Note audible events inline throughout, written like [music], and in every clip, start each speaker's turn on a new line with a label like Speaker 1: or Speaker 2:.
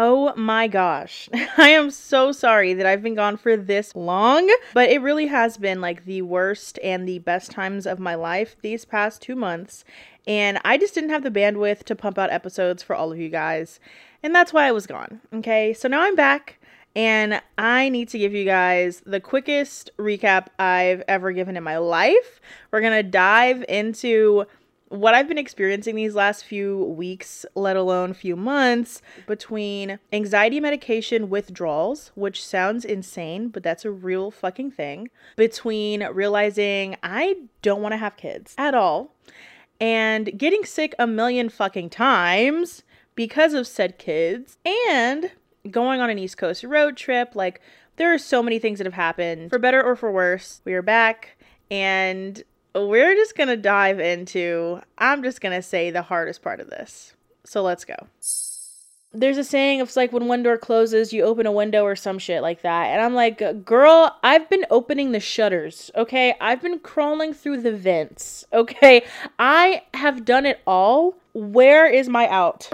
Speaker 1: Oh my gosh. [laughs] I am so sorry that I've been gone for this long, but it really has been like the worst and the best times of my life these past two months. And I just didn't have the bandwidth to pump out episodes for all of you guys. And that's why I was gone. Okay, so now I'm back. And I need to give you guys the quickest recap I've ever given in my life. We're going to dive into what I've been experiencing these last few weeks, let alone few months, between anxiety medication withdrawals, which sounds insane, but that's a real fucking thing, between realizing I don't want to have kids at all, and getting sick a million fucking times because of said kids, and going on an East Coast road trip. Like, there are so many things that have happened, for better or for worse. We are back, and we're just gonna dive into, I'm just gonna say the hardest part of this. So let's go. There's a saying of like when one door closes, you open a window or some shit like that. And I'm like, girl, I've been opening the shutters, okay? I've been crawling through the vents, okay? I have done it all. Where is my out?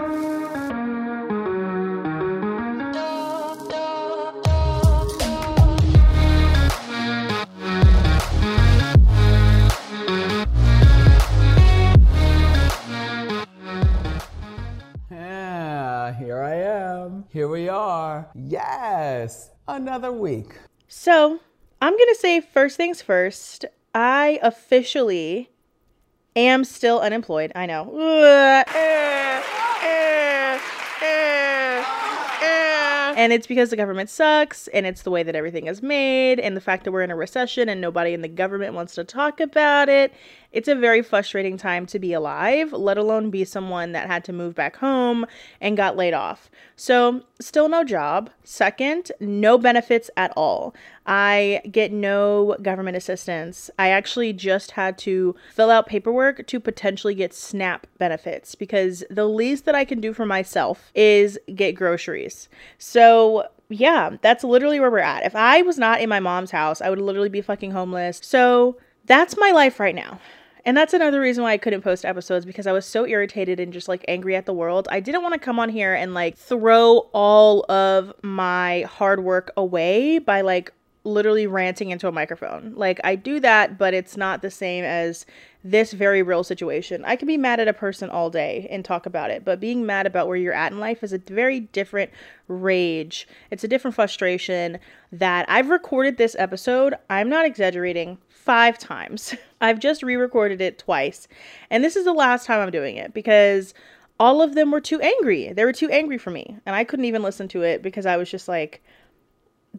Speaker 2: Here we are. Yes, another week.
Speaker 1: So, I'm going to say first things first. I officially am still unemployed. I know. Eh, eh, eh, and it's because the government sucks, and it's the way that everything is made, and the fact that we're in a recession and nobody in the government wants to talk about it. It's a very frustrating time to be alive, let alone be someone that had to move back home and got laid off. So, still no job. Second, no benefits at all. I get no government assistance. I actually just had to fill out paperwork to potentially get SNAP benefits because the least that I can do for myself is get groceries. So, yeah, that's literally where we're at. If I was not in my mom's house, I would literally be fucking homeless. So, that's my life right now. And that's another reason why I couldn't post episodes because I was so irritated and just like angry at the world. I didn't want to come on here and like throw all of my hard work away by like literally ranting into a microphone. Like I do that, but it's not the same as this very real situation. I can be mad at a person all day and talk about it, but being mad about where you're at in life is a very different rage. It's a different frustration that I've recorded this episode. I'm not exaggerating five times. [laughs] I've just re recorded it twice. And this is the last time I'm doing it because all of them were too angry. They were too angry for me. And I couldn't even listen to it because I was just like,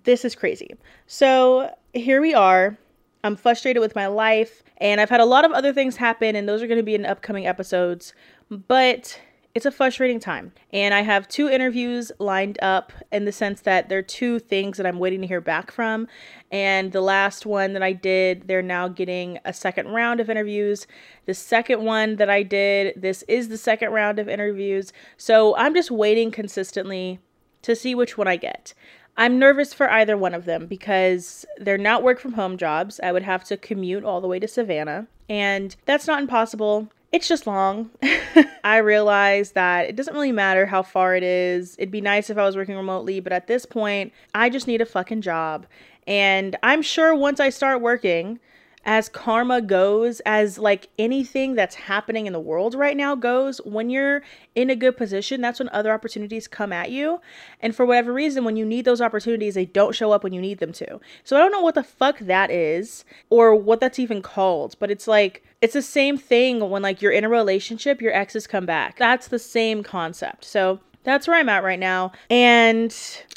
Speaker 1: this is crazy. So here we are. I'm frustrated with my life, and I've had a lot of other things happen, and those are going to be in upcoming episodes. But it's a frustrating time. And I have two interviews lined up in the sense that there are two things that I'm waiting to hear back from. And the last one that I did, they're now getting a second round of interviews. The second one that I did, this is the second round of interviews. So I'm just waiting consistently to see which one I get. I'm nervous for either one of them because they're not work from home jobs. I would have to commute all the way to Savannah, and that's not impossible it's just long. [laughs] I realize that it doesn't really matter how far it is. It'd be nice if I was working remotely, but at this point, I just need a fucking job. And I'm sure once I start working, as karma goes, as like anything that's happening in the world right now goes, when you're in a good position, that's when other opportunities come at you. And for whatever reason, when you need those opportunities, they don't show up when you need them to. So I don't know what the fuck that is or what that's even called, but it's like, it's the same thing when like you're in a relationship, your exes come back. That's the same concept. So that's where I'm at right now. And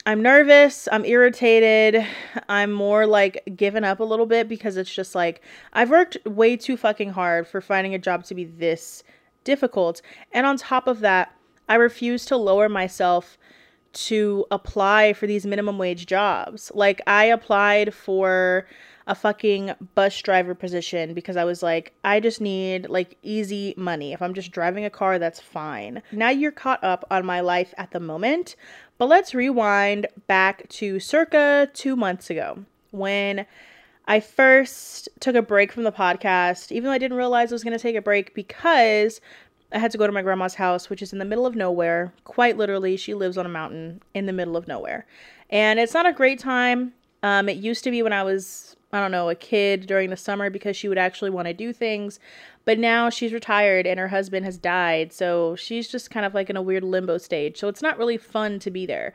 Speaker 1: I'm nervous, I'm irritated, I'm more like given up a little bit because it's just like I've worked way too fucking hard for finding a job to be this difficult. And on top of that, I refuse to lower myself to apply for these minimum wage jobs. Like I applied for a fucking bus driver position because I was like, I just need like easy money. If I'm just driving a car, that's fine. Now you're caught up on my life at the moment, but let's rewind back to circa two months ago when I first took a break from the podcast, even though I didn't realize I was going to take a break because I had to go to my grandma's house, which is in the middle of nowhere. Quite literally, she lives on a mountain in the middle of nowhere. And it's not a great time. Um, it used to be when I was, I don't know, a kid during the summer because she would actually want to do things. But now she's retired and her husband has died. So she's just kind of like in a weird limbo stage. So it's not really fun to be there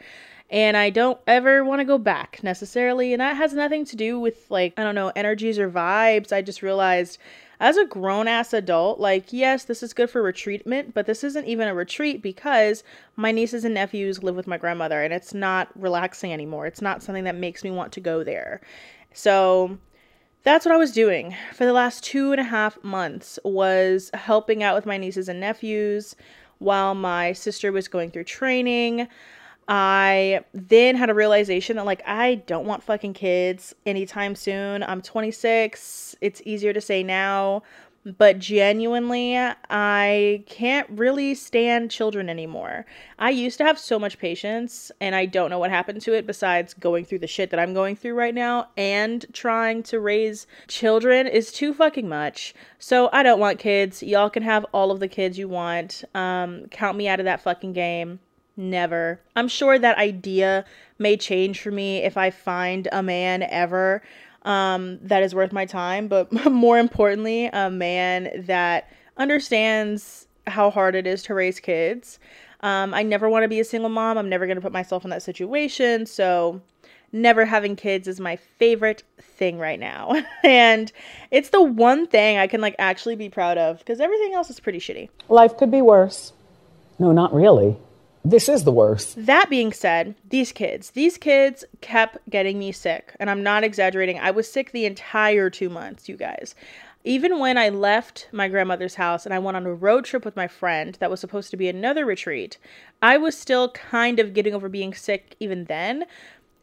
Speaker 1: and I don't ever want to go back necessarily. And that has nothing to do with like, I don't know, energies or vibes. I just realized as a grown ass adult, like, yes, this is good for retreatment, but this isn't even a retreat because my nieces and nephews live with my grandmother and it's not relaxing anymore. It's not something that makes me want to go there. So that's what I was doing for the last two and a half months was helping out with my nieces and nephews while my sister was going through training. I then had a realization that like I don't want fucking kids anytime soon. I'm 26. It's easier to say now, but genuinely I can't really stand children anymore. I used to have so much patience and I don't know what happened to it besides going through the shit that I'm going through right now and trying to raise children is too fucking much. So I don't want kids. Y'all can have all of the kids you want. Um count me out of that fucking game. Never. I'm sure that idea may change for me if I find a man ever um, that is worth my time, but [laughs] more importantly, a man that understands how hard it is to raise kids. Um, I never want to be a single mom. I'm never going to put myself in that situation. So, never having kids is my favorite thing right now. [laughs] and it's the one thing I can like actually be proud of because everything else is pretty shitty.
Speaker 3: Life could be worse. No, not really. This is the worst.
Speaker 1: That being said, these kids, these kids kept getting me sick. And I'm not exaggerating. I was sick the entire two months, you guys. Even when I left my grandmother's house and I went on a road trip with my friend that was supposed to be another retreat, I was still kind of getting over being sick even then.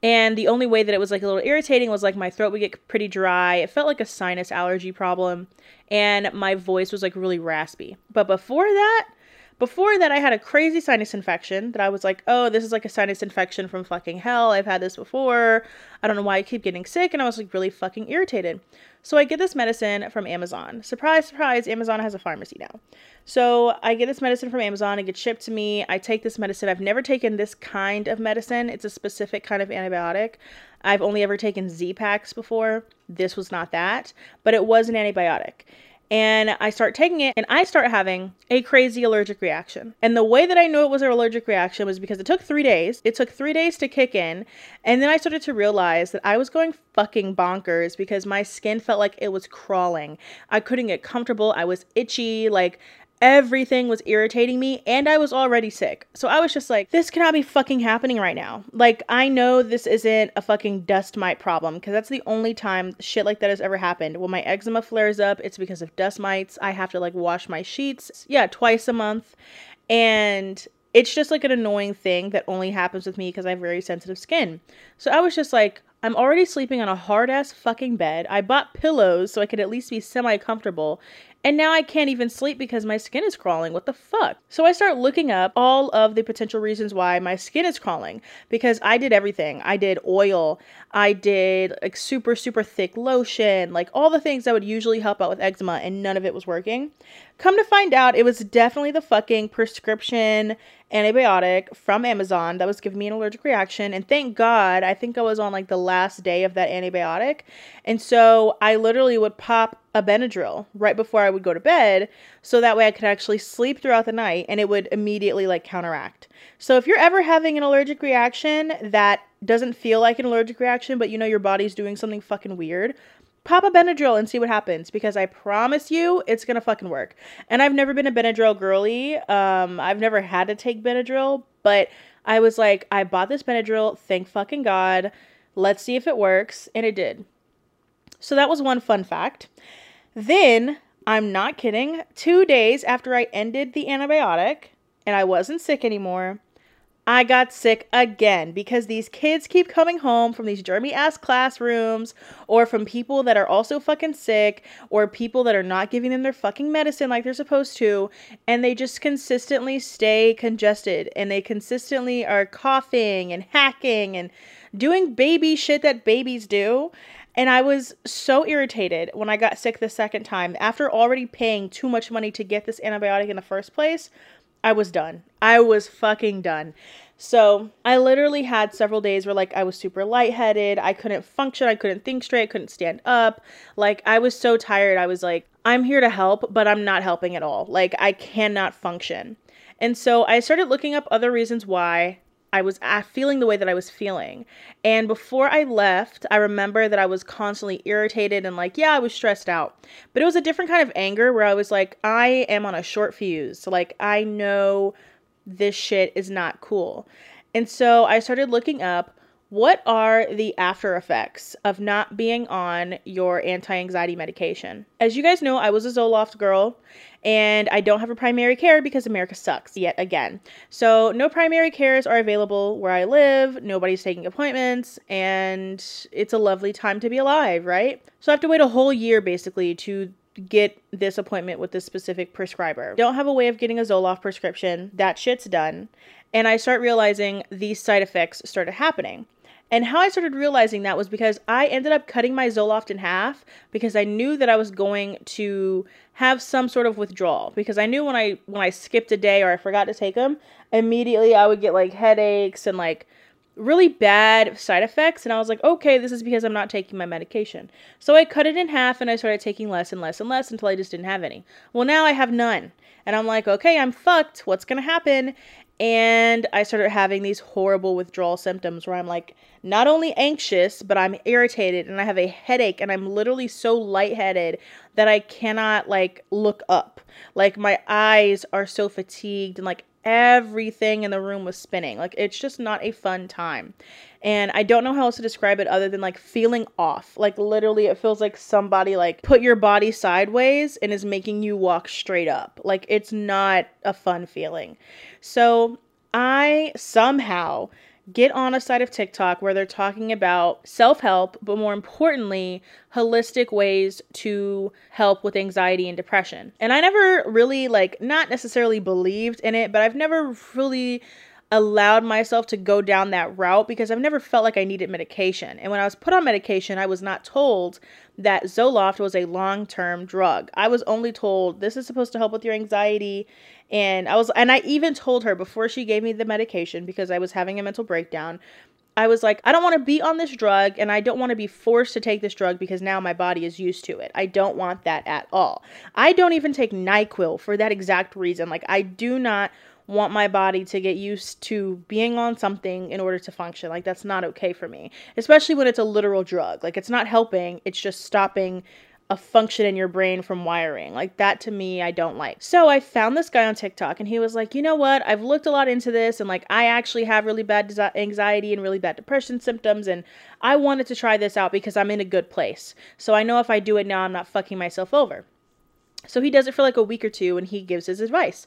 Speaker 1: And the only way that it was like a little irritating was like my throat would get pretty dry. It felt like a sinus allergy problem. And my voice was like really raspy. But before that, before that, I had a crazy sinus infection that I was like, oh, this is like a sinus infection from fucking hell. I've had this before. I don't know why I keep getting sick. And I was like really fucking irritated. So I get this medicine from Amazon. Surprise, surprise, Amazon has a pharmacy now. So I get this medicine from Amazon. It gets shipped to me. I take this medicine. I've never taken this kind of medicine, it's a specific kind of antibiotic. I've only ever taken Z-Paks before. This was not that, but it was an antibiotic and I start taking it and I start having a crazy allergic reaction. And the way that I knew it was an allergic reaction was because it took three days. It took three days to kick in. And then I started to realize that I was going fucking bonkers because my skin felt like it was crawling. I couldn't get comfortable. I was itchy. Like everything was irritating me and I was already sick. So I was just like, this cannot be fucking happening right now. Like, I know this isn't a fucking dust mite problem because that's the only time shit like that has ever happened. When my eczema flares up, it's because of dust mites. I have to like wash my sheets, yeah, twice a month. And it's just like an annoying thing that only happens with me because I have very sensitive skin. So I was just like, I'm already sleeping on a hard ass fucking bed. I bought pillows so I could at least be semi comfortable. And now I can't even sleep because my skin is crawling. What the fuck? So I start looking up all of the potential reasons why my skin is crawling because I did everything. I did oil, I did like super, super thick lotion, like all the things that would usually help out with eczema, and none of it was working. Come to find out, it was definitely the fucking prescription antibiotic from Amazon that was giving me an allergic reaction. And thank God, I think I was on like the last day of that antibiotic. And so I literally would pop a Benadryl right before I would go to bed so that way I could actually sleep throughout the night and it would immediately like counteract. So if you're ever having an allergic reaction that doesn't feel like an allergic reaction, but you know your body's doing something fucking weird, pop a Benadryl and see what happens because I promise you it's gonna fucking work. And I've never been a Benadryl girly. Um, I've never had to take Benadryl, but I was like, I bought this Benadryl, thank fucking God. Let's see if it works. And it did. So that was one fun fact. Then, I'm not kidding, two days after I ended the antibiotic and I wasn't sick anymore, I got sick again because these kids keep coming home from these germy ass classrooms or from people that are also fucking sick or people that are not giving them their fucking medicine like they're supposed to and they just consistently stay congested and they consistently are coughing and hacking and doing baby shit that babies do And I was so irritated when I got sick the second time. After already paying too much money to get this antibiotic in the first place, I was done. I was fucking done. So I literally had several days where like I was super lightheaded. I couldn't function. I couldn't think straight. I couldn't stand up. Like I was so tired. I was like, I'm here to help, but I'm not helping at all. Like I cannot function. And so I started looking up other reasons why I was feeling the way that I was feeling. And before I left, I remember that I was constantly irritated and like, yeah, I was stressed out. But it was a different kind of anger where I was like, I am on a short fuse. So, like, I know this shit is not cool. And so I started looking up what are the after effects of not being on your anti anxiety medication? As you guys know, I was a Zoloft girl and I don't have a primary care because America sucks yet again. So, no primary cares are available where I live, nobody's taking appointments, and it's a lovely time to be alive, right? So, I have to wait a whole year basically to get this appointment with this specific prescriber. Don't have a way of getting a Zoloft prescription. That shit's done. And I start realizing these side effects started happening. And how I started realizing that was because I ended up cutting my Zoloft in half because I knew that I was going to have some sort of withdrawal because I knew when I when I skipped a day or I forgot to take them, immediately I would get like headaches and like really bad side effects and I was like, "Okay, this is because I'm not taking my medication." So I cut it in half and I started taking less and less and less until I just didn't have any. Well, now I have none. And I'm like, "Okay, I'm fucked. What's going to happen?" And I started having these horrible withdrawal symptoms where I'm like not only anxious, but I'm irritated and I have a headache and I'm literally so lightheaded that I cannot like look up. Like my eyes are so fatigued and like everything in the room was spinning. Like it's just not a fun time. And I don't know how else to describe it other than like feeling off. Like literally it feels like somebody like put your body sideways and is making you walk straight up. Like it's not a fun feeling. So I somehow get on a site of TikTok where they're talking about self help, but more importantly, holistic ways to help with anxiety and depression. And I never really, like, not necessarily believed in it, but I've never really allowed myself to go down that route because I've never felt like I needed medication. And when I was put on medication, I was not told that Zoloft was a long term drug. I was only told this is supposed to help with your anxiety. And I was, and I even told her before she gave me the medication because I was having a mental breakdown. I was like, I don't want to be on this drug and I don't want to be forced to take this drug because now my body is used to it. I don't want that at all. I don't even take NyQuil for that exact reason. Like, I do not want my body to get used to being on something in order to function. Like that's not okay for me, especially when it's a literal drug. Like it's not helping, it's just stopping a function in your brain from wiring. Like that to me, I don't like. So I found this guy on TikTok and he was like, you know what? I've looked a lot into this and like I actually have really bad anxiety and really bad depression symptoms and I wanted to try this out because I'm in a good place. So I know if I do it now, I'm not fucking myself over. So he does it for like a week or two and he gives his advice.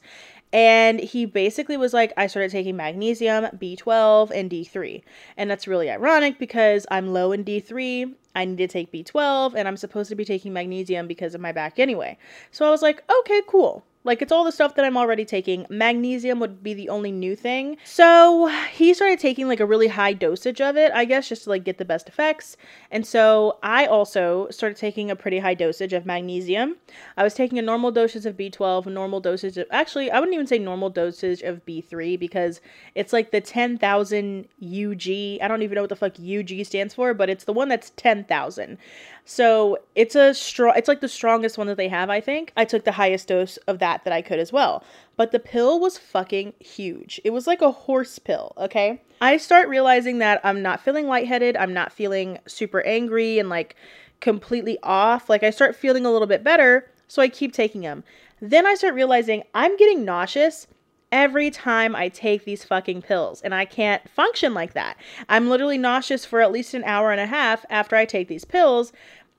Speaker 1: And he basically was like, I started taking magnesium, B12, and D3. And that's really ironic because I'm low in D3. I need to take B12, and I'm supposed to be taking magnesium because of my back anyway. So I was like, okay, cool. Like it's all the stuff that I'm already taking. Magnesium would be the only new thing. So he started taking like a really high dosage of it, I guess, just to like get the best effects. And so I also started taking a pretty high dosage of magnesium. I was taking a normal dosage of B12, a normal dosage of actually I wouldn't even say normal dosage of B3 because it's like the 10,000 UG. I don't even know what the fuck UG stands for, but it's the one that's 10,000. So it's a strong, it's like the strongest one that they have, I think. I took the highest dose of that that I could as well. But the pill was fucking huge. It was like a horse pill, okay? I start realizing that I'm not feeling lightheaded. I'm not feeling super angry and like completely off. Like I start feeling a little bit better. So I keep taking them. Then I start realizing I'm getting nauseous every time I take these fucking pills, and I can't function like that. I'm literally nauseous for at least an hour and a half after I take these pills,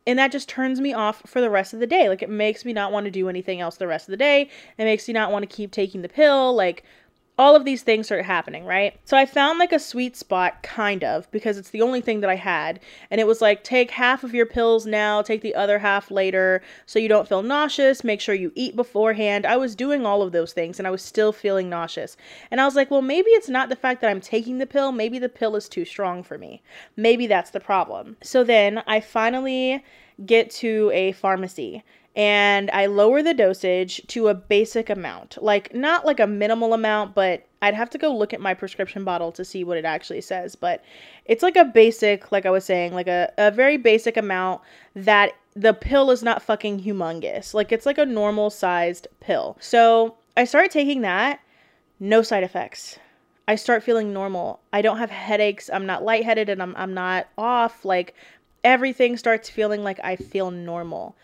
Speaker 1: and that just turns me off for the rest of the day. Like, it makes me not want to do anything else the rest of the day. It makes me not want to keep taking the pill. Like, all of these things started happening, right? So I found like a sweet spot, kind of, because it's the only thing that I had. And it was like, take half of your pills now, take the other half later, so you don't feel nauseous. Make sure you eat beforehand. I was doing all of those things and I was still feeling nauseous. And I was like, well, maybe it's not the fact that I'm taking the pill. Maybe the pill is too strong for me. Maybe that's the problem. So then I finally get to a pharmacy and I lower the dosage to a basic amount. Like, not like a minimal amount, but I'd have to go look at my prescription bottle to see what it actually says. But it's like a basic, like I was saying, like a, a very basic amount that the pill is not fucking humongous. Like, it's like a normal sized pill. So I start taking that, no side effects. I start feeling normal. I don't have headaches. I'm not lightheaded and I'm, I'm not off. Like, everything starts feeling like I feel normal.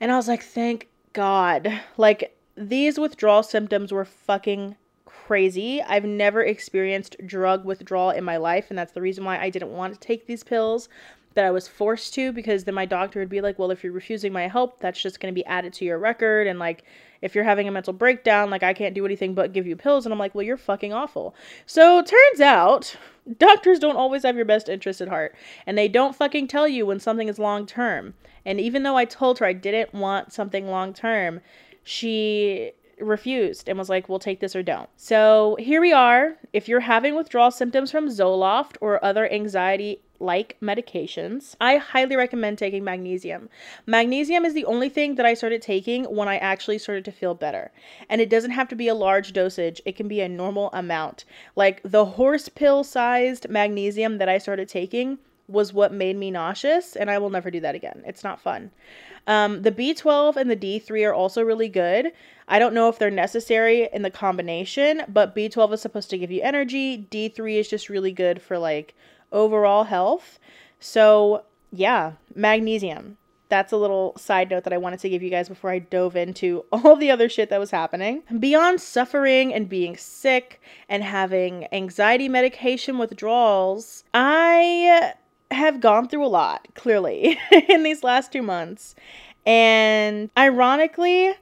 Speaker 1: And I was like, thank God. Like, these withdrawal symptoms were fucking crazy. I've never experienced drug withdrawal in my life, and that's the reason why I didn't want to take these pills that I was forced to because then my doctor would be like, "Well, if you're refusing my help, that's just going to be added to your record and like if you're having a mental breakdown, like I can't do anything but give you pills." And I'm like, "Well, you're fucking awful." So, turns out doctors don't always have your best interest at heart, and they don't fucking tell you when something is long term. And even though I told her I didn't want something long term, she refused and was like, we'll take this or don't. So here we are. If you're having withdrawal symptoms from Zoloft or other anxiety like medications, I highly recommend taking magnesium. Magnesium is the only thing that I started taking when I actually started to feel better. And it doesn't have to be a large dosage, it can be a normal amount. Like the horse pill sized magnesium that I started taking was what made me nauseous, and I will never do that again. It's not fun. Um, the B12 and the D3 are also really good. I don't know if they're necessary in the combination, but B12 is supposed to give you energy. D3 is just really good for like overall health. So, yeah, magnesium. That's a little side note that I wanted to give you guys before I dove into [laughs] all the other shit that was happening. Beyond suffering and being sick and having anxiety medication withdrawals, I have gone through a lot, clearly, [laughs] in these last two months. And ironically,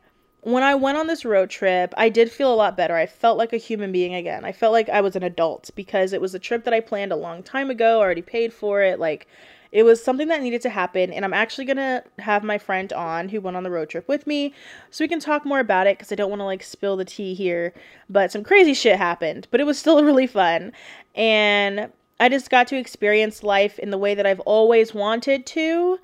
Speaker 1: when I went on this road trip, I did feel a lot better. I felt like a human being again. I felt like I was an adult because it was a trip that I planned a long time ago, I already paid for it. Like, it was something that needed to happen. And I'm actually going to have my friend on who went on the road trip with me so we can talk more about it because I don't want to like spill the tea here. But some crazy shit happened, but it was [laughs] still really fun. And I just got to experience life in the way that I've always wanted to.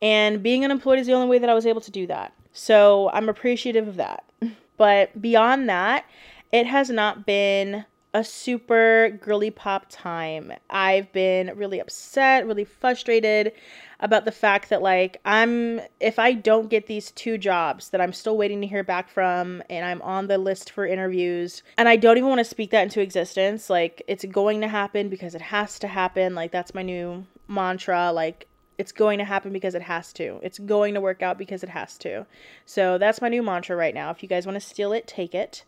Speaker 1: And being unemployed is the only way that I was able to do that. So I'm appreciative of that. [laughs] But beyond that, it has not been a super girly pop time. I've been really upset, really frustrated about the fact that like I'm if I don't get these two jobs that I'm still waiting to hear back from and I'm on the list for interviews and I don't even want to speak that into existence like it's going to happen because it has to happen like that's my new mantra like it's going to happen because it has to. It's going to work out because it has to. So that's my new mantra right now. If you guys want to steal it, take it.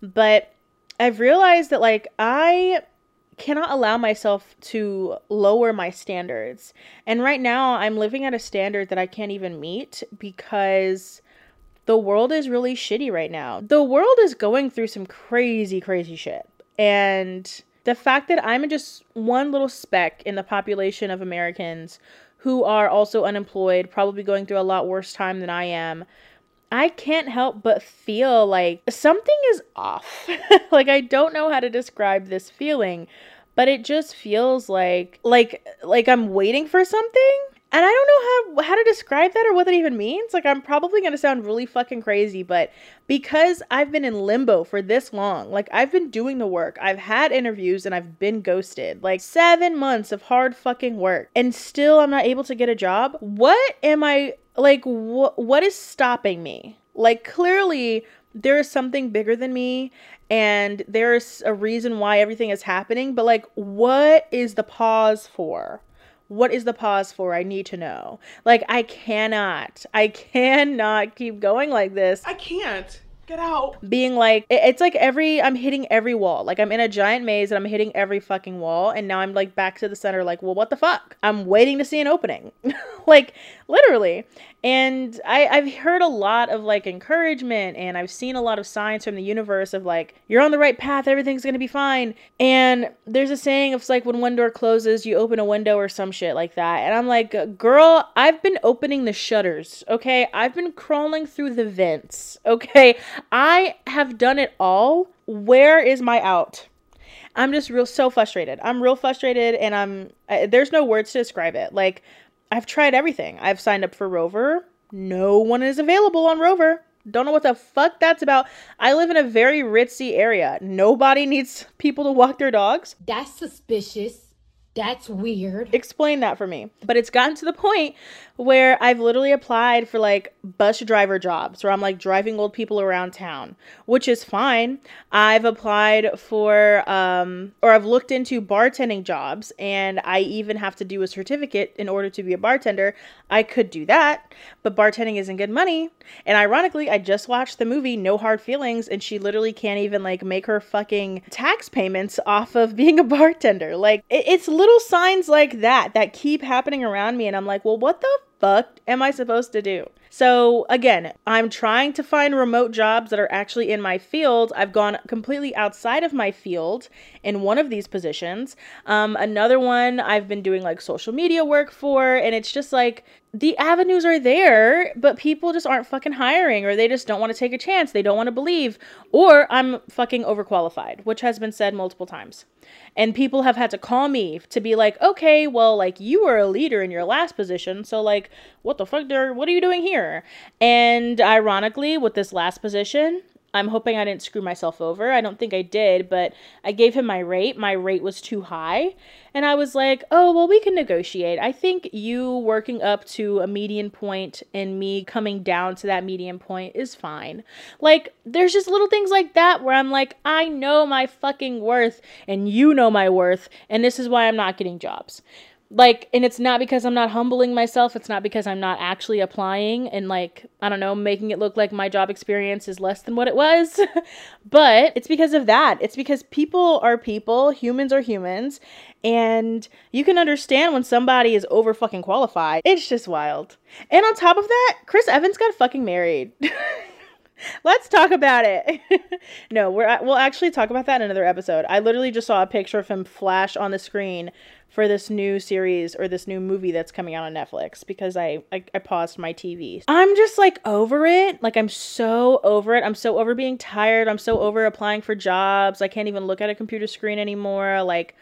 Speaker 1: But I've realized that like I cannot allow myself to lower my standards. And right now, I'm living at a standard that I can't even meet because the world is really shitty right now. The world is going through some crazy, crazy shit. And the fact that I'm just one little speck in the population of Americans who are also unemployed, probably going through a lot worse time than I am, I can't help but feel like something is off. [laughs] like I don't know how to describe this feeling, but it just feels like like like I'm waiting for something. And I don't know how how to describe that or what that even means. Like I'm probably going to sound really fucking crazy, but because I've been in limbo for this long, like I've been doing the work. I've had interviews and I've been ghosted. Like 7 months of hard fucking work and still I'm not able to get a job. What am I like wh- what is stopping me? Like clearly there is something bigger than me and there's a reason why everything is happening, but like what is the pause for? What is the pause for? I need to know. Like I cannot. I cannot keep going like this.
Speaker 4: I can't.
Speaker 1: Get out. Being like, it's like every, I'm hitting every wall. Like I'm in a giant maze and I'm hitting every fucking wall. And now I'm like back to the center, like, well, what the fuck? I'm waiting to see an opening. [laughs] like literally. And I, I've heard a lot of like encouragement and I've seen a lot of signs from the universe of like, you're on the right path, everything's gonna be fine. And there's a saying of like when one door closes, you open a window or some shit like that. And I'm like, girl, I've been opening the shutters, okay? I've been crawling through the vents, okay? I have done it all. Where is my out? I'm just real so frustrated. I'm real frustrated and I'm I, there's no words to describe it. Like I've tried everything. I've signed up for Rover. No one is available on Rover. Don't know what the fuck that's about. I live in a very ritzy area. Nobody needs people to walk their dogs.
Speaker 4: That's suspicious. That's weird.
Speaker 1: Explain that for me. But it's gotten to the point where I've literally applied for like bus driver jobs where I'm like driving old people around town, which is fine. I've applied for um or I've looked into bartending jobs and I even have to do a certificate in order to be a bartender. I could do that, but bartending isn't good money. And ironically, I just watched the movie No Hard Feelings and she literally can't even like make her fucking tax payments off of [laughs] being a bartender. Like it, it's little signs like that that keep happening around me and I'm like, "Well, what the fuck am I supposed to do? So, again, I'm trying to find remote jobs that are actually in my field. I've gone completely outside of my field in one of these positions. Um, another one I've been doing like social media work for, and it's just like the avenues are there, but people just aren't fucking hiring or they just don't want to take a chance. They don't want to believe, or I'm fucking overqualified, which has been said multiple times. And people have had to call me to be like, okay, well, like you were a leader in your last position, so like, what the fuck, what are you doing here? And ironically, with this last position, I'm hoping I didn't screw myself over. I don't think I did, but I gave him my rate. My rate was too high. And I was like, oh, well, we can negotiate. I think you working up to a median point and me coming down to that median point is fine. Like, there's just little things like that where I'm like, I know my fucking worth and you know my worth. And this is why I'm not getting jobs like and it's not because i'm not humbling myself it's not because i'm not actually applying and like i don't know making it look like my job experience is less than what it was. [laughs] But it's because of that. It's because people are people humans are humans and you can understand when somebody is over fucking qualified. It's just wild. And on top of that chris evans got fucking married. [laughs] Let's talk about it. [laughs] no, we're we'll actually talk about that in another episode. I literally just saw a picture of him flash on the screen for this new series or this new movie that's coming out on Netflix because I, I, I paused my TV. I'm just like over it. Like I'm so over it. I'm so over being tired. I'm so over applying for jobs. I can't even look at a computer screen anymore. Like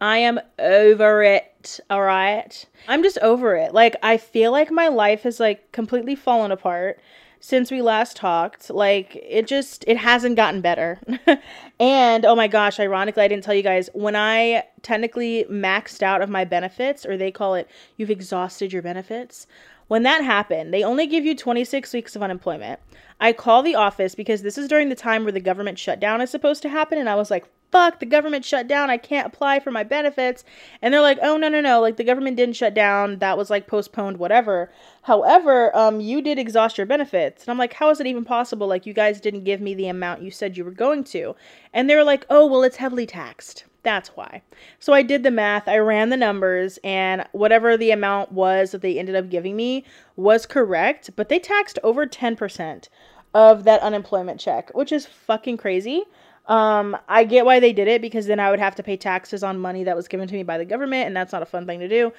Speaker 1: I am over it. All right. I'm just over it. Like I feel like my life has like completely fallen apart since we last talked. Like it just it hasn't gotten better. [laughs] and oh my gosh, ironically I didn't tell you guys when I technically maxed out of my benefits or they call it you've exhausted your benefits. When that happened, they only give you 26 weeks of unemployment. I call the office because this is during the time where the government shutdown is supposed to happen and I was like, fuck, the government shut down. I can't apply for my benefits. And they're like, oh, no, no, no. Like, the government didn't shut down. That was like postponed, whatever. However, um, you did exhaust your benefits. And I'm like, how is it even possible? Like, you guys didn't give me the amount you said you were going to. And they're like, oh, well, it's heavily taxed. That's why. So I did the math, I ran the numbers, and whatever the amount was that they ended up giving me was correct, but they taxed over 10% of that unemployment check, which is fucking crazy. Um, I get why they did it because then I would have to pay taxes on money that was given to me by the government, and that's not a fun thing to do.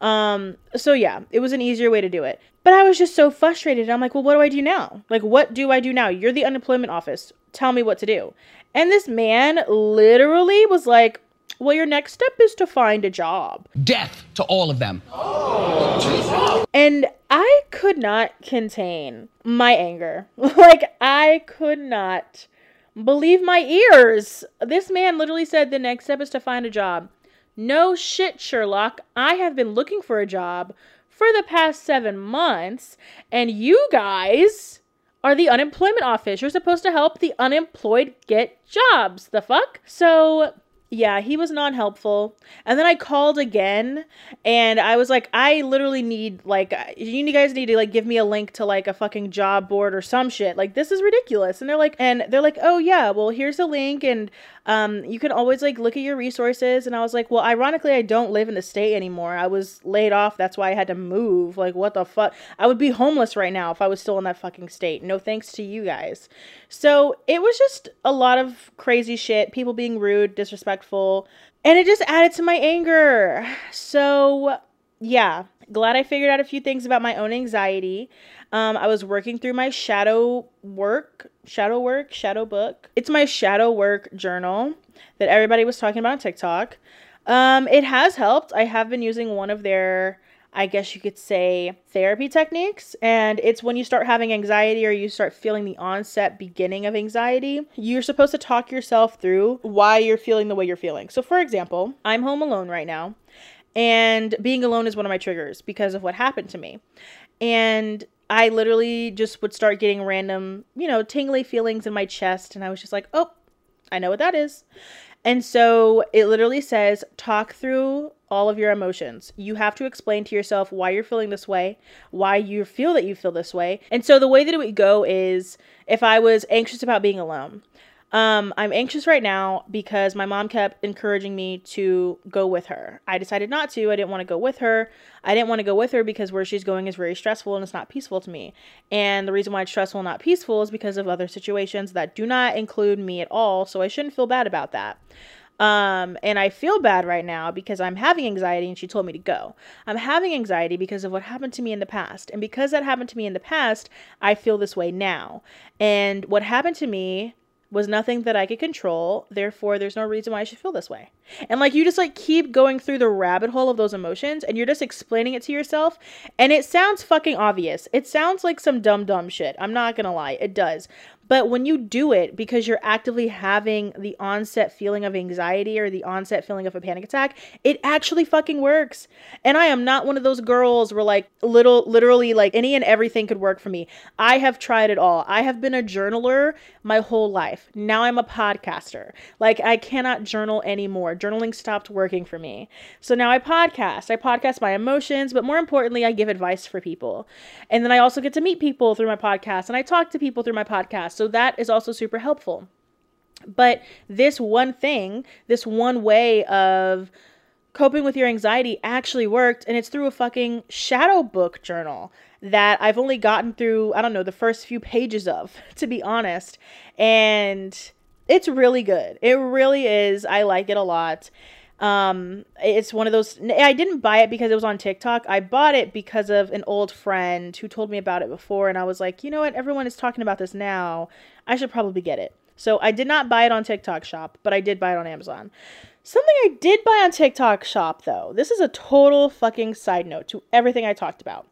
Speaker 1: Um, so yeah, it was an easier way to do it. But I was just so frustrated. I'm like, well, what do I do now? Like, what do I do now? You're the unemployment office. Tell me what to do. And this man literally was like, well, your next step is to find a job.
Speaker 5: Death to all of them.
Speaker 1: and I could not contain my anger. [laughs] like, I could not Believe my ears. This man literally said the next step is to find a job. No shit, Sherlock. I have been looking for a job for the past seven months, and you guys are the unemployment office. You're supposed to help the unemployed get jobs. The fuck? So Yeah, he was non helpful. And then I called again and I was like, I literally need, like, uh, you guys need to, like, give me a link to, like, a fucking job board or some shit. Like, this is ridiculous. And they're like, and they're like, oh, yeah, well, here's a link and um, you can always, like, look at your resources. And I was like, well, ironically, I don't live in the state anymore. I was laid off. That's why I had to move. Like, what the fuck? I would be homeless right now if I was still in that fucking state. No thanks to you guys. So it was just a lot of crazy shit, people being rude, disrespectful, and it just added to my anger. So, yeah, glad I figured out a few things about my own anxiety. Um, I was working through my shadow work, shadow work, shadow book. It's my shadow work journal that everybody was talking about on TikTok. Um, it has helped. I have been using one of their I guess you could say, therapy techniques. And it's when you start having anxiety or you start feeling the onset beginning of anxiety, you're supposed to talk yourself through why you're feeling the way you're feeling. So, for example, I'm home alone right now, and being alone is one of my triggers because of what happened to me. And I literally just would start getting random, you know, tingly feelings in my chest. And I was just like, oh, I know what that is. And so it literally says talk through all of your emotions. You have to explain to yourself why you're feeling this way, why you feel that you feel this way. And so the way that it would go is if I was anxious about being alone, um, I'm anxious right now because my mom kept encouraging me to go with her. I decided not to. I didn't want to go with her. I didn't want to go with her because where she's going is very stressful and it's not peaceful to me. And the reason why it's stressful and not peaceful is because of other situations that do not include me at all. So I shouldn't feel bad about that. Um, and I feel bad right now because I'm having anxiety and she told me to go. I'm having anxiety because of what happened to me in the past. And because that happened to me in the past, I feel this way now. And what happened to me was nothing that I could control. Therefore, there's no reason why I should feel this way. And like you just like keep going through the rabbit hole of those emotions and you're just explaining it to yourself. And it sounds fucking obvious. It sounds like some dumb, dumb shit. I'm not gonna lie. It does. But when you do it because you're actively having the onset feeling of anxiety or the onset feeling of a panic attack, it actually fucking works. And I am not one of those girls where like little literally like any and everything could work for me. I have tried it all. I have been a journaler my whole life. Now I'm a podcaster. Like I cannot journal anymore. Journaling stopped working for me. So now I podcast. I podcast my emotions, but more importantly, I give advice for people. And then I also get to meet people through my podcast and I talk to people through my podcast. So that is also super helpful. But this one thing, this one way of coping with your anxiety actually worked, and it's through a fucking shadow book journal that I've only gotten through, I don't know, the first few pages of, [laughs] to be honest. And it's really good. It really is. I like it a lot. Um, it's one of those. I didn't buy it because it was on TikTok. I bought it because of an old friend who told me about it before, and I was like, you know what? Everyone is talking about this now. I should probably get it. So I did not buy it on TikTok Shop, but I did buy it on Amazon. Something I did buy on TikTok Shop, though. This is a total fucking side note to everything I talked about.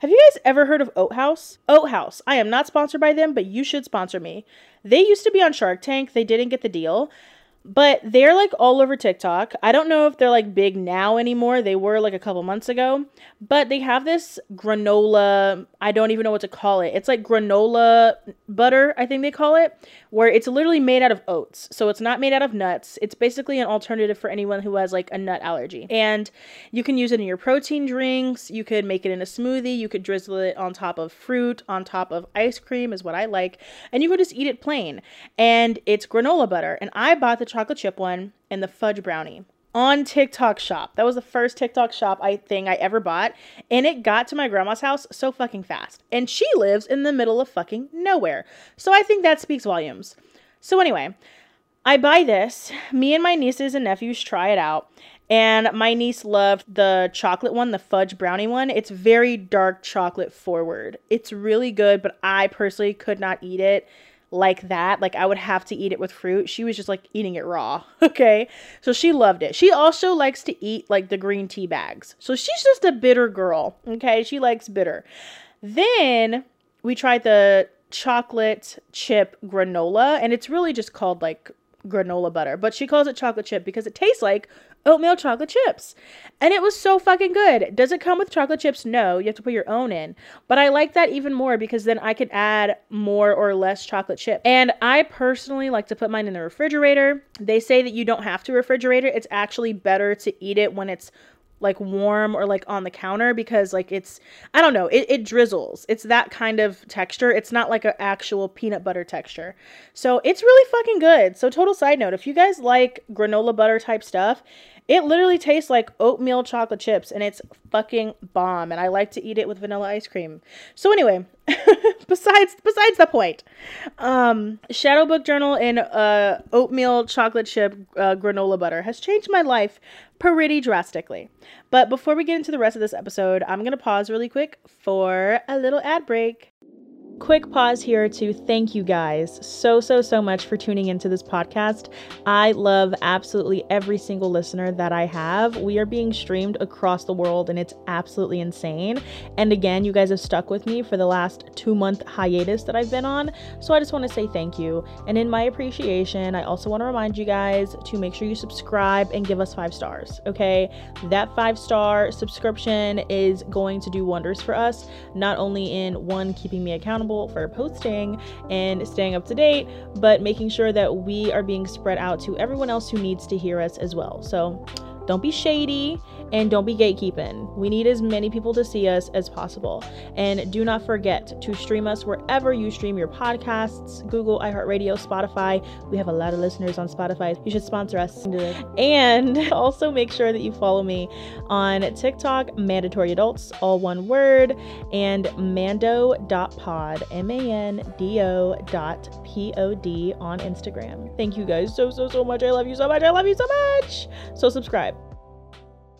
Speaker 1: Have you guys ever heard of Oat Haus? Oat Haus. I am not sponsored by them, but you should sponsor me. They used to be on Shark Tank. They didn't get the deal. But they're like all over TikTok. I don't know if they're like big now anymore. They were like a couple months ago. But they have this granola, I don't even know what to call it. It's like granola butter, I think they call it, where it's literally made out of oats. So it's not made out of nuts. It's basically an alternative for anyone who has like a nut allergy. And you can use it in your protein drinks. You could make it in a smoothie. You could drizzle it on top of fruit, on top of ice cream, is what I like. And you could just eat it plain. And it's granola butter. And I bought the chocolate chip one and the fudge brownie on TikTok shop. That was the first TikTok shop I thing I ever bought, and it got to my grandma's house so fucking fast. And she lives in the middle of fucking nowhere. So I think that speaks volumes. So anyway, I buy this. Me and my nieces and nephews try it out. And my niece loved the chocolate one, the fudge brownie one. It's very dark chocolate forward. It's really good, but I personally could not eat it like that. Like I would have to eat it with fruit. She was just like eating it raw. [laughs] Okay. So she loved it. She also likes to eat like the green tea bags. So she's just a bitter girl. Okay. She likes bitter. Then we tried the chocolate chip granola and it's really just called like granola butter, but she calls it chocolate chip because it tastes like oatmeal chocolate chips. And it was so fucking good. Does it come with chocolate chips? No, you have to put your own in. But I like that even more because then I can add more or less chocolate chip. And I personally like to put mine in the refrigerator. They say that you don't have to refrigerate it. It's actually better to eat it when it's like warm or like on the counter because like it's I don't know, it, it drizzles. It's that kind of texture. It's not like an actual peanut butter texture. So it's really fucking good. So total side note, if you guys like granola butter type stuff, it literally tastes like oatmeal chocolate chips and it's fucking bomb and I like to eat it with vanilla ice cream. So anyway, [laughs] besides besides the point. Um Shadow Book Journal in uh oatmeal chocolate chip uh, granola butter has changed my life pretty drastically. But before we get into the rest of this episode, I'm going to pause really quick for a little ad break. Quick pause here to thank you guys so, so, so much for tuning into this podcast. I love absolutely every single listener that I have. We are being streamed across the world and it's absolutely insane. And again, you guys have stuck with me for the last two month hiatus that I've been on. So I just want to say thank you. And in my appreciation, I also want to remind you guys to make sure you subscribe and give us five stars. Okay. That five star subscription is going to do wonders for us, not only in one, keeping me accountable for posting and staying up to date, but making sure that we are being spread out to everyone else who needs to hear us as well. So don't be shady and don't be gatekeeping. We need as many people to see us as possible. And do not forget to stream us wherever you stream your podcasts Google, iHeartRadio, Spotify. We have a lot of listeners on Spotify. You should sponsor us. And [laughs] also make sure that you follow me on TikTok, Mandatory Adults, all one word, and mando.pod, M A N D O dot P O D on Instagram. Thank you guys so, so, so much. I love you so much. I love you so much. So subscribe.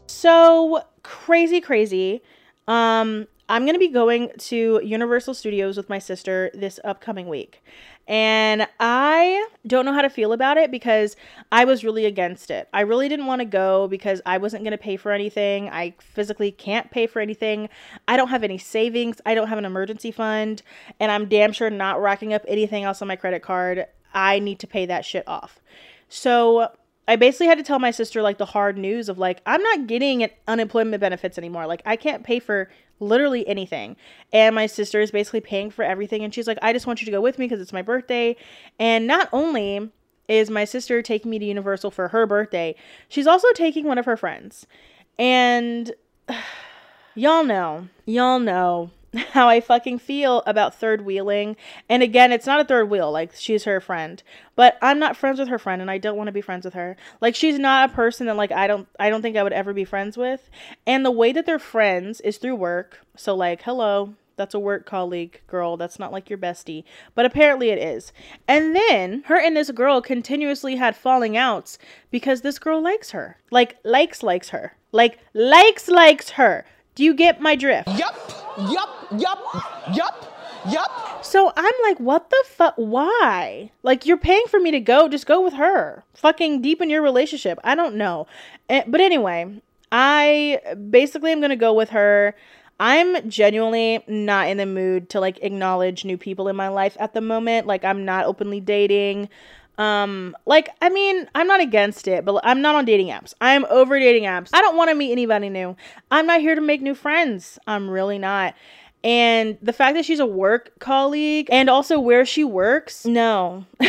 Speaker 1: So crazy, crazy. Um, I'm going to be going to Universal Studios with my sister this upcoming week. And I don't know how to feel about it because I was really against it. I really didn't want to go because I wasn't going to pay for anything. I physically can't pay for anything. I don't have any savings. I don't have an emergency fund. And I'm damn sure not racking up anything else on my credit card. I need to pay that shit off. So I basically had to tell my sister like the hard news of like I'm not getting unemployment benefits anymore. Like I can't pay for literally anything. And my sister is basically paying for everything and she's like I just want you to go with me because it's my birthday. And not only is my sister taking me to Universal for her birthday, she's also taking one of her friends. And [sighs] y'all know, y'all know [laughs] how I fucking feel about third wheeling. And again, it's not a third wheel, like she's her friend. But I'm not friends with her friend and I don't want to be friends with her. Like she's not a person that like I don't I don't think I would ever be friends with. And the way that they're friends is through work. So like, hello, that's a work colleague girl. That's not like your bestie. But apparently it is. And then her and this girl continuously had falling outs because this girl likes her. Like likes likes her. Like likes likes her. Do you get my drift?
Speaker 2: Yup. Yup, yup, yup, yup.
Speaker 1: So I'm like, what the fuck? Why? Like, you're paying for me to go. Just go with her. Fucking deepen your relationship. I don't know. Eh, but anyway, I basically am going to go with her. I'm genuinely not in the mood to like acknowledge new people in my life at the moment. Like, I'm not openly dating. Um, like, I mean, I'm not against it, but I'm not on dating apps. I'm over dating apps. I don't want to meet anybody new. I'm not here to make new friends. I'm really not. And the fact that she's a work colleague and also where she works, no. [laughs]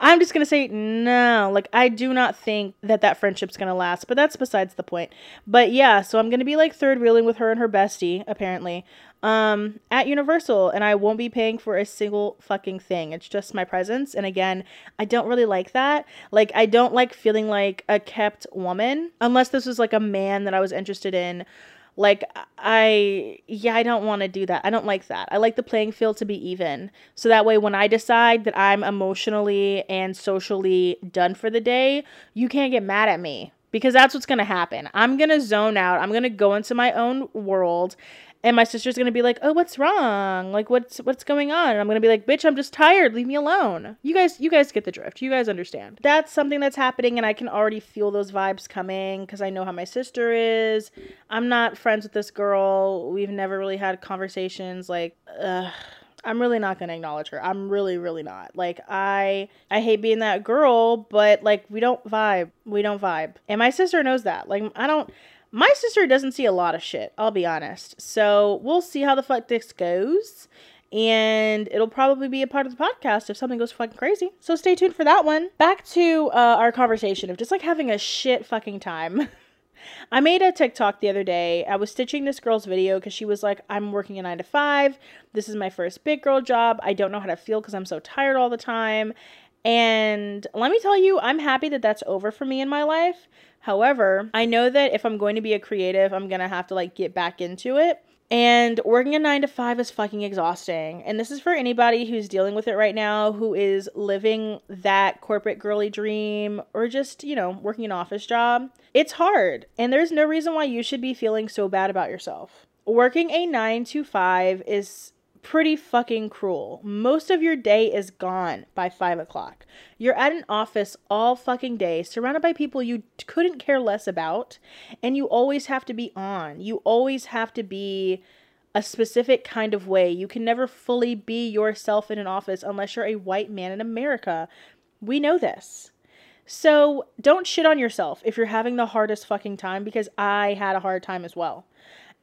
Speaker 1: I'm just to say no. Like, I do not think that that friendship's to last, but that's besides the point. But yeah, so I'm to be like third wheeling with her and her bestie, apparently um at Universal and I won't be paying for a single fucking thing. It's just my presence and again, I don't really like that. Like I don't like feeling like a kept woman unless this was like a man that I was interested in. Like I yeah, I don't want to do that. I don't like that. I like the playing field to be even. So that way when I decide that I'm emotionally and socially done for the day, you can't get mad at me because that's what's going to happen. I'm going to zone out. I'm going to go into my own world and my sister's gonna be like, "Oh, what's wrong? Like, what's what's going on?" And I'm gonna be like, "Bitch, I'm just tired. Leave me alone." You guys, you guys get the drift. You guys understand. That's something that's happening, and I can already feel those vibes coming because I know how my sister is. I'm not friends with this girl. We've never really had conversations like, ugh I'm really not gonna acknowledge her. I'm really, really not. Like I I hate being that girl, but like we don't vibe. We don't vibe. And my sister knows that. Like I don't my sister doesn't see a lot of shit, I'll be honest. So we'll see how the fuck this goes. And it'll probably be a part of the podcast if something goes fucking crazy. So stay tuned for that one. Back to uh, our conversation of just like having a shit fucking time. [laughs] I made a TikTok the other day. I was stitching this girl's video because she was like, I'm working a nine to five. This is my first big girl job. I don't know how to feel because I'm so tired all the time. And let me tell you, I'm happy that that's over for me in my life. However, I know that if I'm going to be a creative, I'm going to have to like get back into it. And working a nine to five is fucking exhausting. And this is for anybody who's dealing with it right now, who is living that corporate girly dream or just, you know, working an office job. It's hard. And there's no reason why you should be feeling so bad about yourself. Working a nine to five is pretty fucking cruel. Most of your day is gone by five o'clock. You're at an office all fucking day, surrounded by people you couldn't care less about, and you always have to be on. You always have to be a specific kind of way. You can never fully be yourself in an office unless you're a white man in America. We know this. So don't shit on yourself if you're having the hardest fucking time because I had a hard time as well.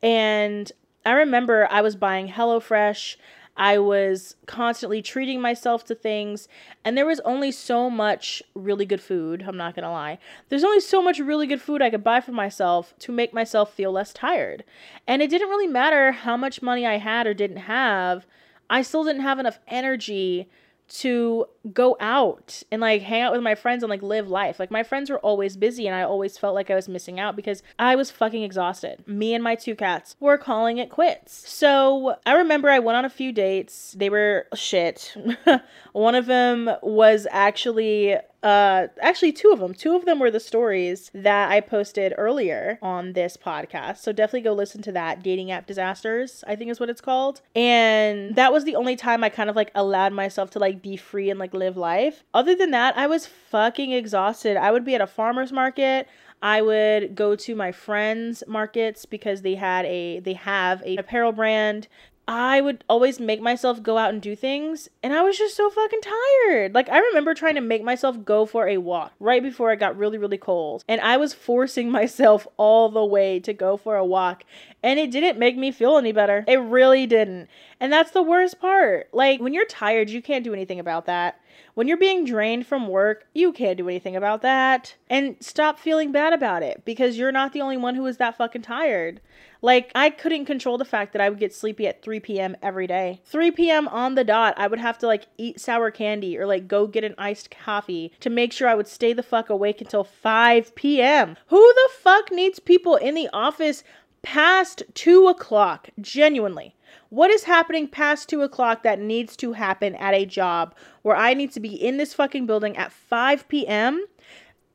Speaker 1: And I remember I was buying HelloFresh. I was constantly treating myself to things, and there was only so much really good food. I'm not gonna lie. There's only so much really good food I could buy for myself to make myself feel less tired. And it didn't really matter how much money I had or didn't have, I still didn't have enough energy to go out and like hang out with my friends and like live life. Like my friends were always busy and I always felt like I was missing out because I was fucking exhausted. Me and my two cats were calling it quits. So I remember I went on a few dates. They were shit. [laughs] One of them was actually uh actually two of them. Two of them were the stories that i posted earlier on this podcast. So definitely go listen to that. Dating app disasters i think is what it's called. And that was the only time i kind of like allowed myself to like be free and like live life. Other than that i was fucking exhausted. I would be at a farmer's market. I would go to my friends' markets because they had a they have a apparel brand I would always make myself go out and do things, and I was just so fucking tired. Like, I remember trying to make myself go for a walk right before it got really, really cold, and I was forcing [laughs] myself all the way to go for a walk, and it didn't make me feel any better. It really didn't. And that's the worst part. Like, when you're tired, you can't do anything about that. When you're being drained from work, you can't do anything about that. And stop feeling bad about it because you're not the only one who is that fucking tired. Like, I couldn't control the fact that I would get sleepy at 3 p.m. every day. 3 p.m. on the dot, I would have to like eat sour candy or like go get an iced coffee to make sure I would stay the fuck awake until 5 p.m. Who the fuck needs people in the office past 2 o'clock? Genuinely. What is happening past two o'clock that needs to happen at a job where I need to be in this fucking building at 5 p.m.?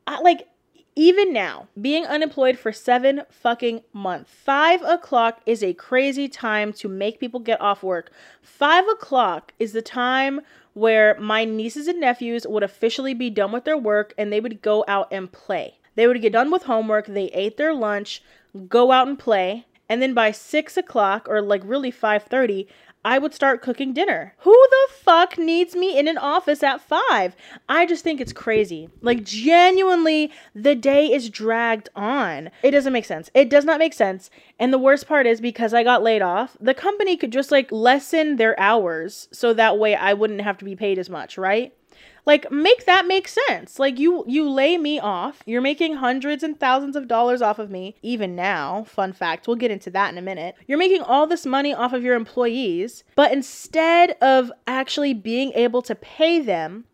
Speaker 1: I, like, even now, being unemployed for seven fucking months, five o'clock is a crazy time to make people get off work. Five o'clock is the time where my nieces and nephews would officially be done with their work and they would go out and play. They would get done with homework, they ate their lunch, go out and play, and then by six o'clock or like really 5.30 i would start cooking dinner. Who the fuck needs me in an office at five? I just think it's crazy. Like genuinely the day is dragged on. It doesn't make sense. It does not make sense. And the worst part is because i got laid off the company could just like lessen their hours so that way i wouldn't have to be paid as much right like make that make sense. Like you you lay me off. You're making hundreds and thousands of dollars off of me even now. Fun fact, we'll get into that in a minute. You're making all this money off of your employees, but instead of actually being able to pay them,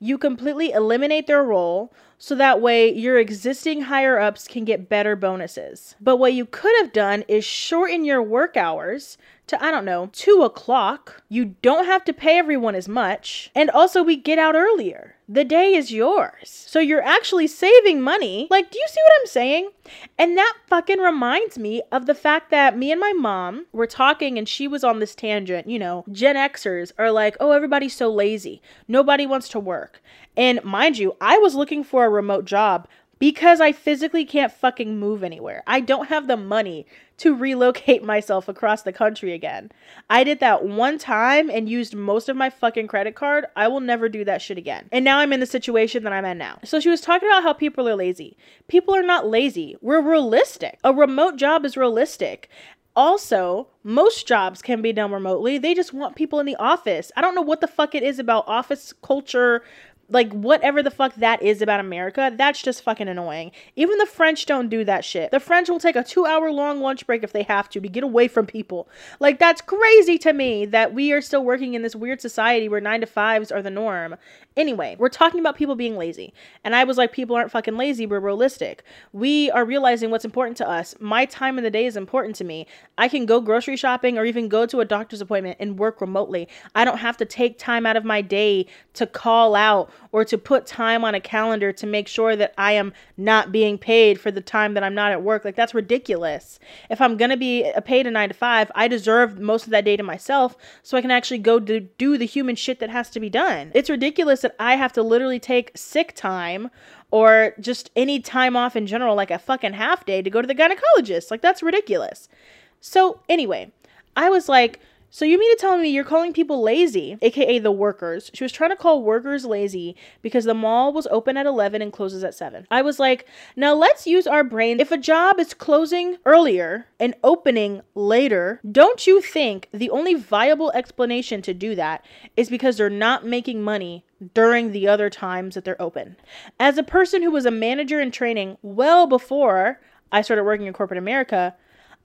Speaker 1: you completely eliminate their role so that way your existing higher ups can get better bonuses. But what you could have done is shorten your work hours to, I don't know, two o'clock. You don't have to pay everyone as much. And also, we get out earlier. The day is yours. So you're actually saving money. Like, do you see what I'm saying? And that fucking reminds me of the fact that me and my mom were talking and she was on this tangent. You know, Gen Xers are like, oh, everybody's so lazy. Nobody wants to work. And mind you, I was looking for a remote job because I physically can't fucking move anywhere. I don't have the money to relocate myself across the country again. I did that one time and used most of my fucking credit card. I will never do that shit again. And now I'm in the situation that I'm in now. So she was talking about how people are lazy. People are not lazy. We're realistic. A remote job is realistic. Also, most jobs can be done remotely. They just want people in the office. I don't know what the fuck it is about office culture, like whatever the fuck that is about America, that's just fucking annoying. Even the French don't do that shit. The French will take a two hour long lunch break if they have to to get away from people. Like that's crazy to me that we are still working in this weird society where nine to fives are the norm. Anyway, we're talking about people being lazy. And I was like, people aren't fucking lazy, we're realistic. We are realizing what's important to us. My time in the day is important to me. I can go grocery shopping or even go to a doctor's appointment and work remotely. I don't have to take time out of my day to call out or to put time on a calendar to make sure that I am not being paid for the time that I'm not at work. Like, that's ridiculous. If I'm going to be paid a nine to five, I deserve most of that day to myself so I can actually go do, do the human shit that has to be done. It's ridiculous that I have to literally take sick time or just any time off in general, like a fucking half day, to go to the gynecologist. Like, that's ridiculous. So, anyway, I was like, so you mean to tell me you're calling people lazy, aka the workers? She was trying to call workers lazy because the mall was open at 11 and closes at 7. I was like, now let's use our brain. If a job is closing earlier and opening later, don't you think the only viable explanation to do that is because they're not making money during the other times that they're open? As a person who was a manager in training well before I started working in corporate America,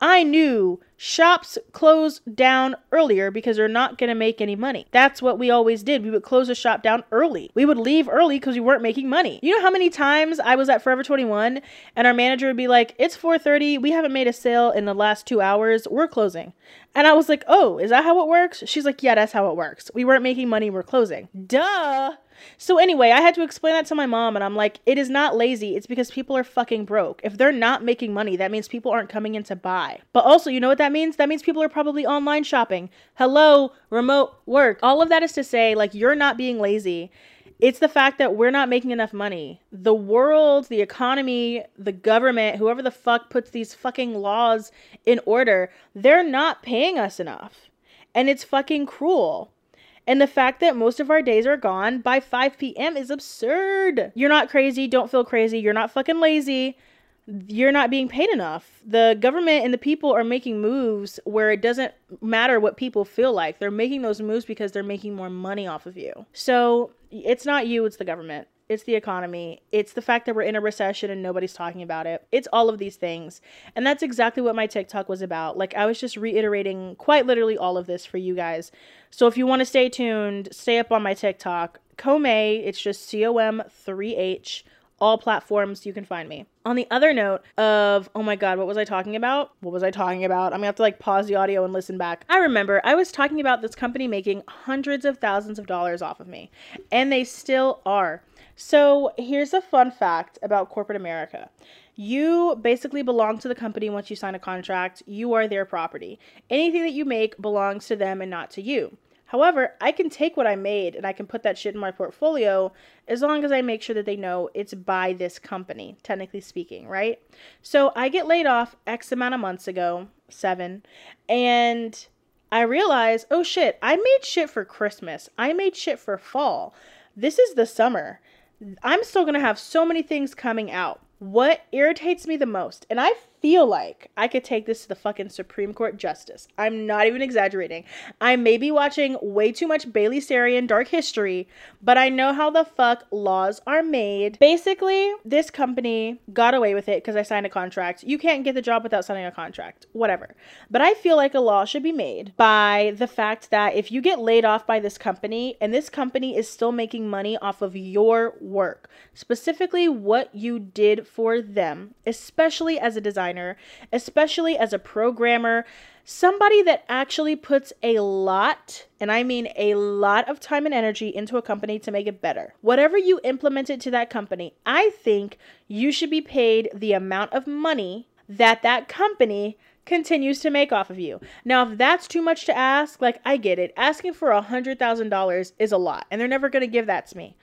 Speaker 1: I knew shops close down earlier because they're not going to make any money. That's what we always did. We would close a shop down early. We would leave early because we weren't making money. You know how many times I was at Forever 21 and our manager would be like, "It's 4:30. We haven't made a sale in the last 2 hours. We're closing." And I was like, "Oh, is that how it works?" She's like, "Yeah, that's how it works. We weren't making money. We're closing." Duh. So anyway, I had to explain that to my mom and I'm like, it is not lazy. It's because people are fucking broke. If they're not making money, that means people aren't coming in to buy. But also, you know what that means? That means people are probably online shopping. Hello, remote work. All of that is to say like you're not being lazy. It's the fact that we're not making enough money. The world, the economy, the government, whoever the fuck puts these fucking laws in order, they're not paying us enough. And it's fucking cruel. And the fact that most of our days are gone by 5 p.m. is absurd. You're not crazy. Don't feel crazy. You're not fucking lazy. You're not being paid enough. The government and the people are making moves where it doesn't matter what people feel like. They're making those moves because they're making more money off of you. So it's not you, it's the government it's the economy, it's the fact that we're in a recession and nobody's talking about it. It's all of these things. And that's exactly what my TikTok was about. Like, I was just reiterating quite literally all of this for you guys. So if you want to stay tuned, stay up on my TikTok. Comay, it's just C O M 3H all platforms you can find me. On the other note of, oh my god, what was I talking about? What was I talking about? I'm gonna have to like pause the audio and listen back. I remember I was talking about this company making hundreds of thousands of dollars off of me, and they still are. So here's a fun fact about corporate America. You basically belong to the company once you sign a contract. You are their property. Anything that you make belongs to them and not to you. However, I can take what I made and I can put that shit in my portfolio as long as I make sure that they know it's by this company, technically speaking, right? So I get laid off X amount of months ago, seven, and I realize, oh shit, I made shit for Christmas. I made shit for fall. This is the summer. I'm still going to have so many things coming out. What irritates me the most, and I feel like I could take this to the fucking Supreme Court Justice. I'm not even exaggerating. I may be watching way too much Bailey Sarian Dark History, but I know how the fuck laws are made. Basically, this company got away with it because I signed a contract. You can't get the job without signing a contract, whatever. But I feel like a law should be made by the fact that if you get laid off by this company and this company is still making money off of your work, specifically what you did for them, especially as a designer designer, especially as a programmer, somebody that actually puts a lot, and I mean a lot of time and energy into a company to make it better. Whatever you implemented to that company, I think you should be paid the amount of money that that company continues to make off of you. Now, if that's too much to ask, like I get it. Asking for a $100,000 is a lot, and they're never going to give that to me.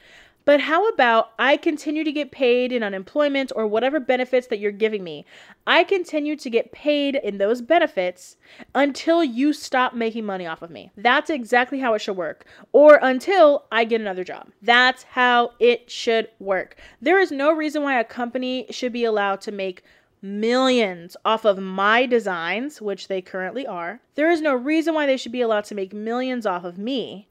Speaker 1: But how about I continue to get paid in unemployment or whatever benefits that you're giving me? I continue to get paid in those benefits until you stop making money off of me. That's exactly how it should work. Or until I get another job. That's how it should work. There is no reason why a company should be allowed to make millions off of my designs, which they currently are. There is no reason why they should be allowed to make millions off of me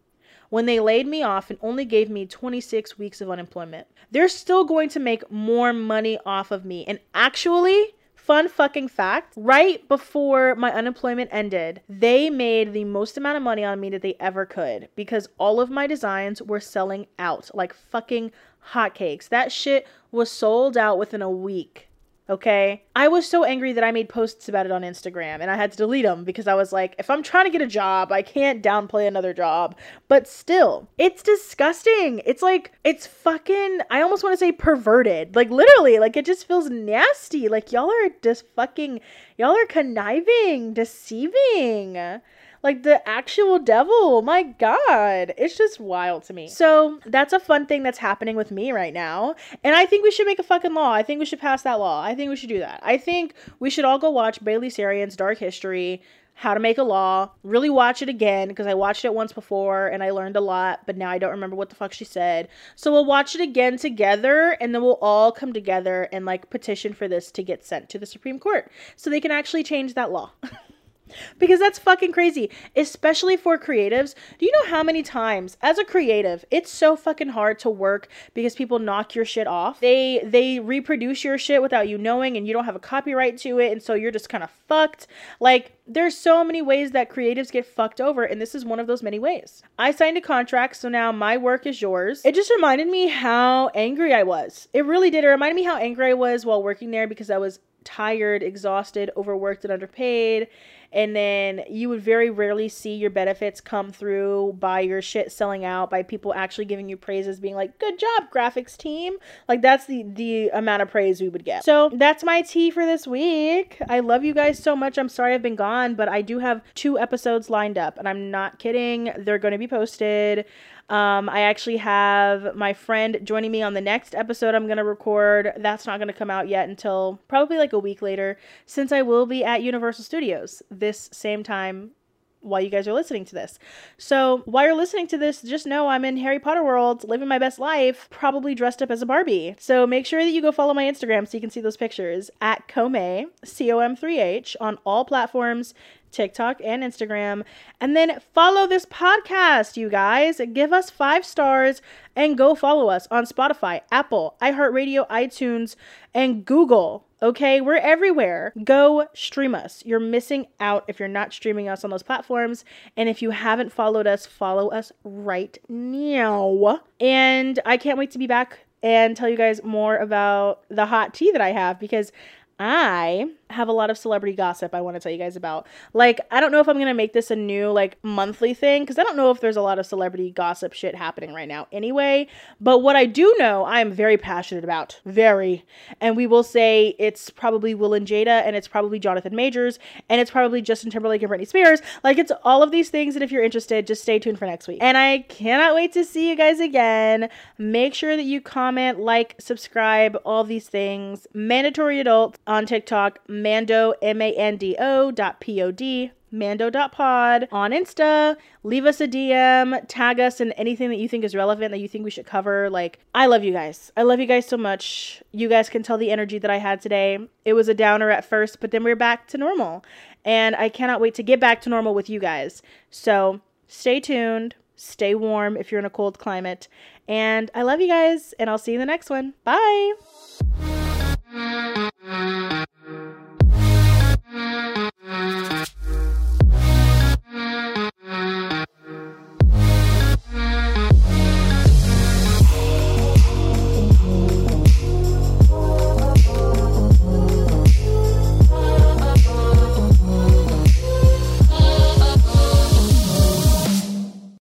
Speaker 1: when they laid me off and only gave me 26 weeks of unemployment. They're still going to make more money off of me. And actually, fun fucking fact right before my unemployment ended, they made the most amount of money on me that they ever could because all of my designs were selling out like fucking hotcakes. That shit was sold out within a week. Okay. I was so angry that I made posts about it on Instagram and I had to delete them because I was like, if I'm trying to get a job, I can't downplay another job. But still, it's disgusting. It's like, it's fucking, I almost want to say perverted. Like, literally, like, it just feels nasty. Like, y'all are just fucking, y'all are conniving, deceiving like the actual devil. My God. It's just wild to me. So that's a fun thing that's happening with me right now. And I think we should make a fucking law. I think we should pass that law. I think we should do that. I think we should all go watch Bailey Sarian's Dark History. How to Make a Law, really watch it again because I watched it once before and I learned a lot, but now I don't remember what the fuck she said. So we'll watch it again together and then we'll all come together and like petition for this to get sent to the Supreme Court so they can actually change that law. [laughs] because that's fucking crazy, especially for creatives. Do you know how many times as a creative, it's so fucking hard to work because people knock your shit off. They they reproduce your shit without you knowing and you don't have a copyright to it and so you're just kind of fucked. Like there's so many ways that creatives get fucked over and this is one of those many ways. I signed a contract so now my work is yours. It just reminded me how angry I was. It really did. It reminded me how angry I was while working there because I was tired, exhausted, overworked and underpaid and then you would very rarely see your benefits come through by your shit selling out by people actually giving you praises being like good job graphics team. Like that's the the amount of praise we would get. So that's my tea for this week. I love you guys so much. I'm sorry i've been gone but i do have two episodes lined up and i'm not kidding. They're going to be posted um, I actually have my friend joining me on the next episode I'm going to record. That's not going to come out yet until probably like a week later, since I will be at Universal Studios this same time while you guys are listening to this. So while you're listening to this, just know I'm in Harry Potter world, living my best life, probably dressed up as a Barbie. So make sure that you go follow my Instagram so you can see those pictures at Comay, C O M 3 H, on all platforms. TikTok and Instagram. And then follow this podcast, you guys. Give us five stars and go follow us on Spotify, Apple, iHeartRadio, iTunes, and Google. Okay, we're everywhere. Go stream us. You're missing out if you're not streaming us on those platforms. And if you haven't followed us, follow us right now. And I can't wait to be back and tell you guys more about the hot tea that I have because I have a lot of celebrity gossip I want to tell you guys about. Like, I don't know if I'm going to make this a new, like, monthly thing because I don't know if there's a lot of celebrity gossip shit happening right now anyway. But what I do know, I am very passionate about. Very. And we will say it's probably Will and Jada, and it's probably Jonathan Majors, and it's probably Justin Timberlake and Britney Spears. Like, it's all of these things. And if you're interested, just stay tuned for next week. And I cannot wait to see you guys again. Make sure that you comment, like, subscribe, all these things. Mandatory adult on TikTok mando, M-A-N-D-O dot P-O-D, mando.pod on Insta. Leave us a DM, tag us in anything that you think is relevant that you think we should cover. Like, I love you guys. I love you guys so much. You guys can tell the energy that I had today. It was a downer at first, but then we're back to normal. And I cannot wait to get back to normal with you guys. So stay tuned. Stay warm if you're in a cold climate. And I love you guys, and I'll see you in the next one. Bye. Música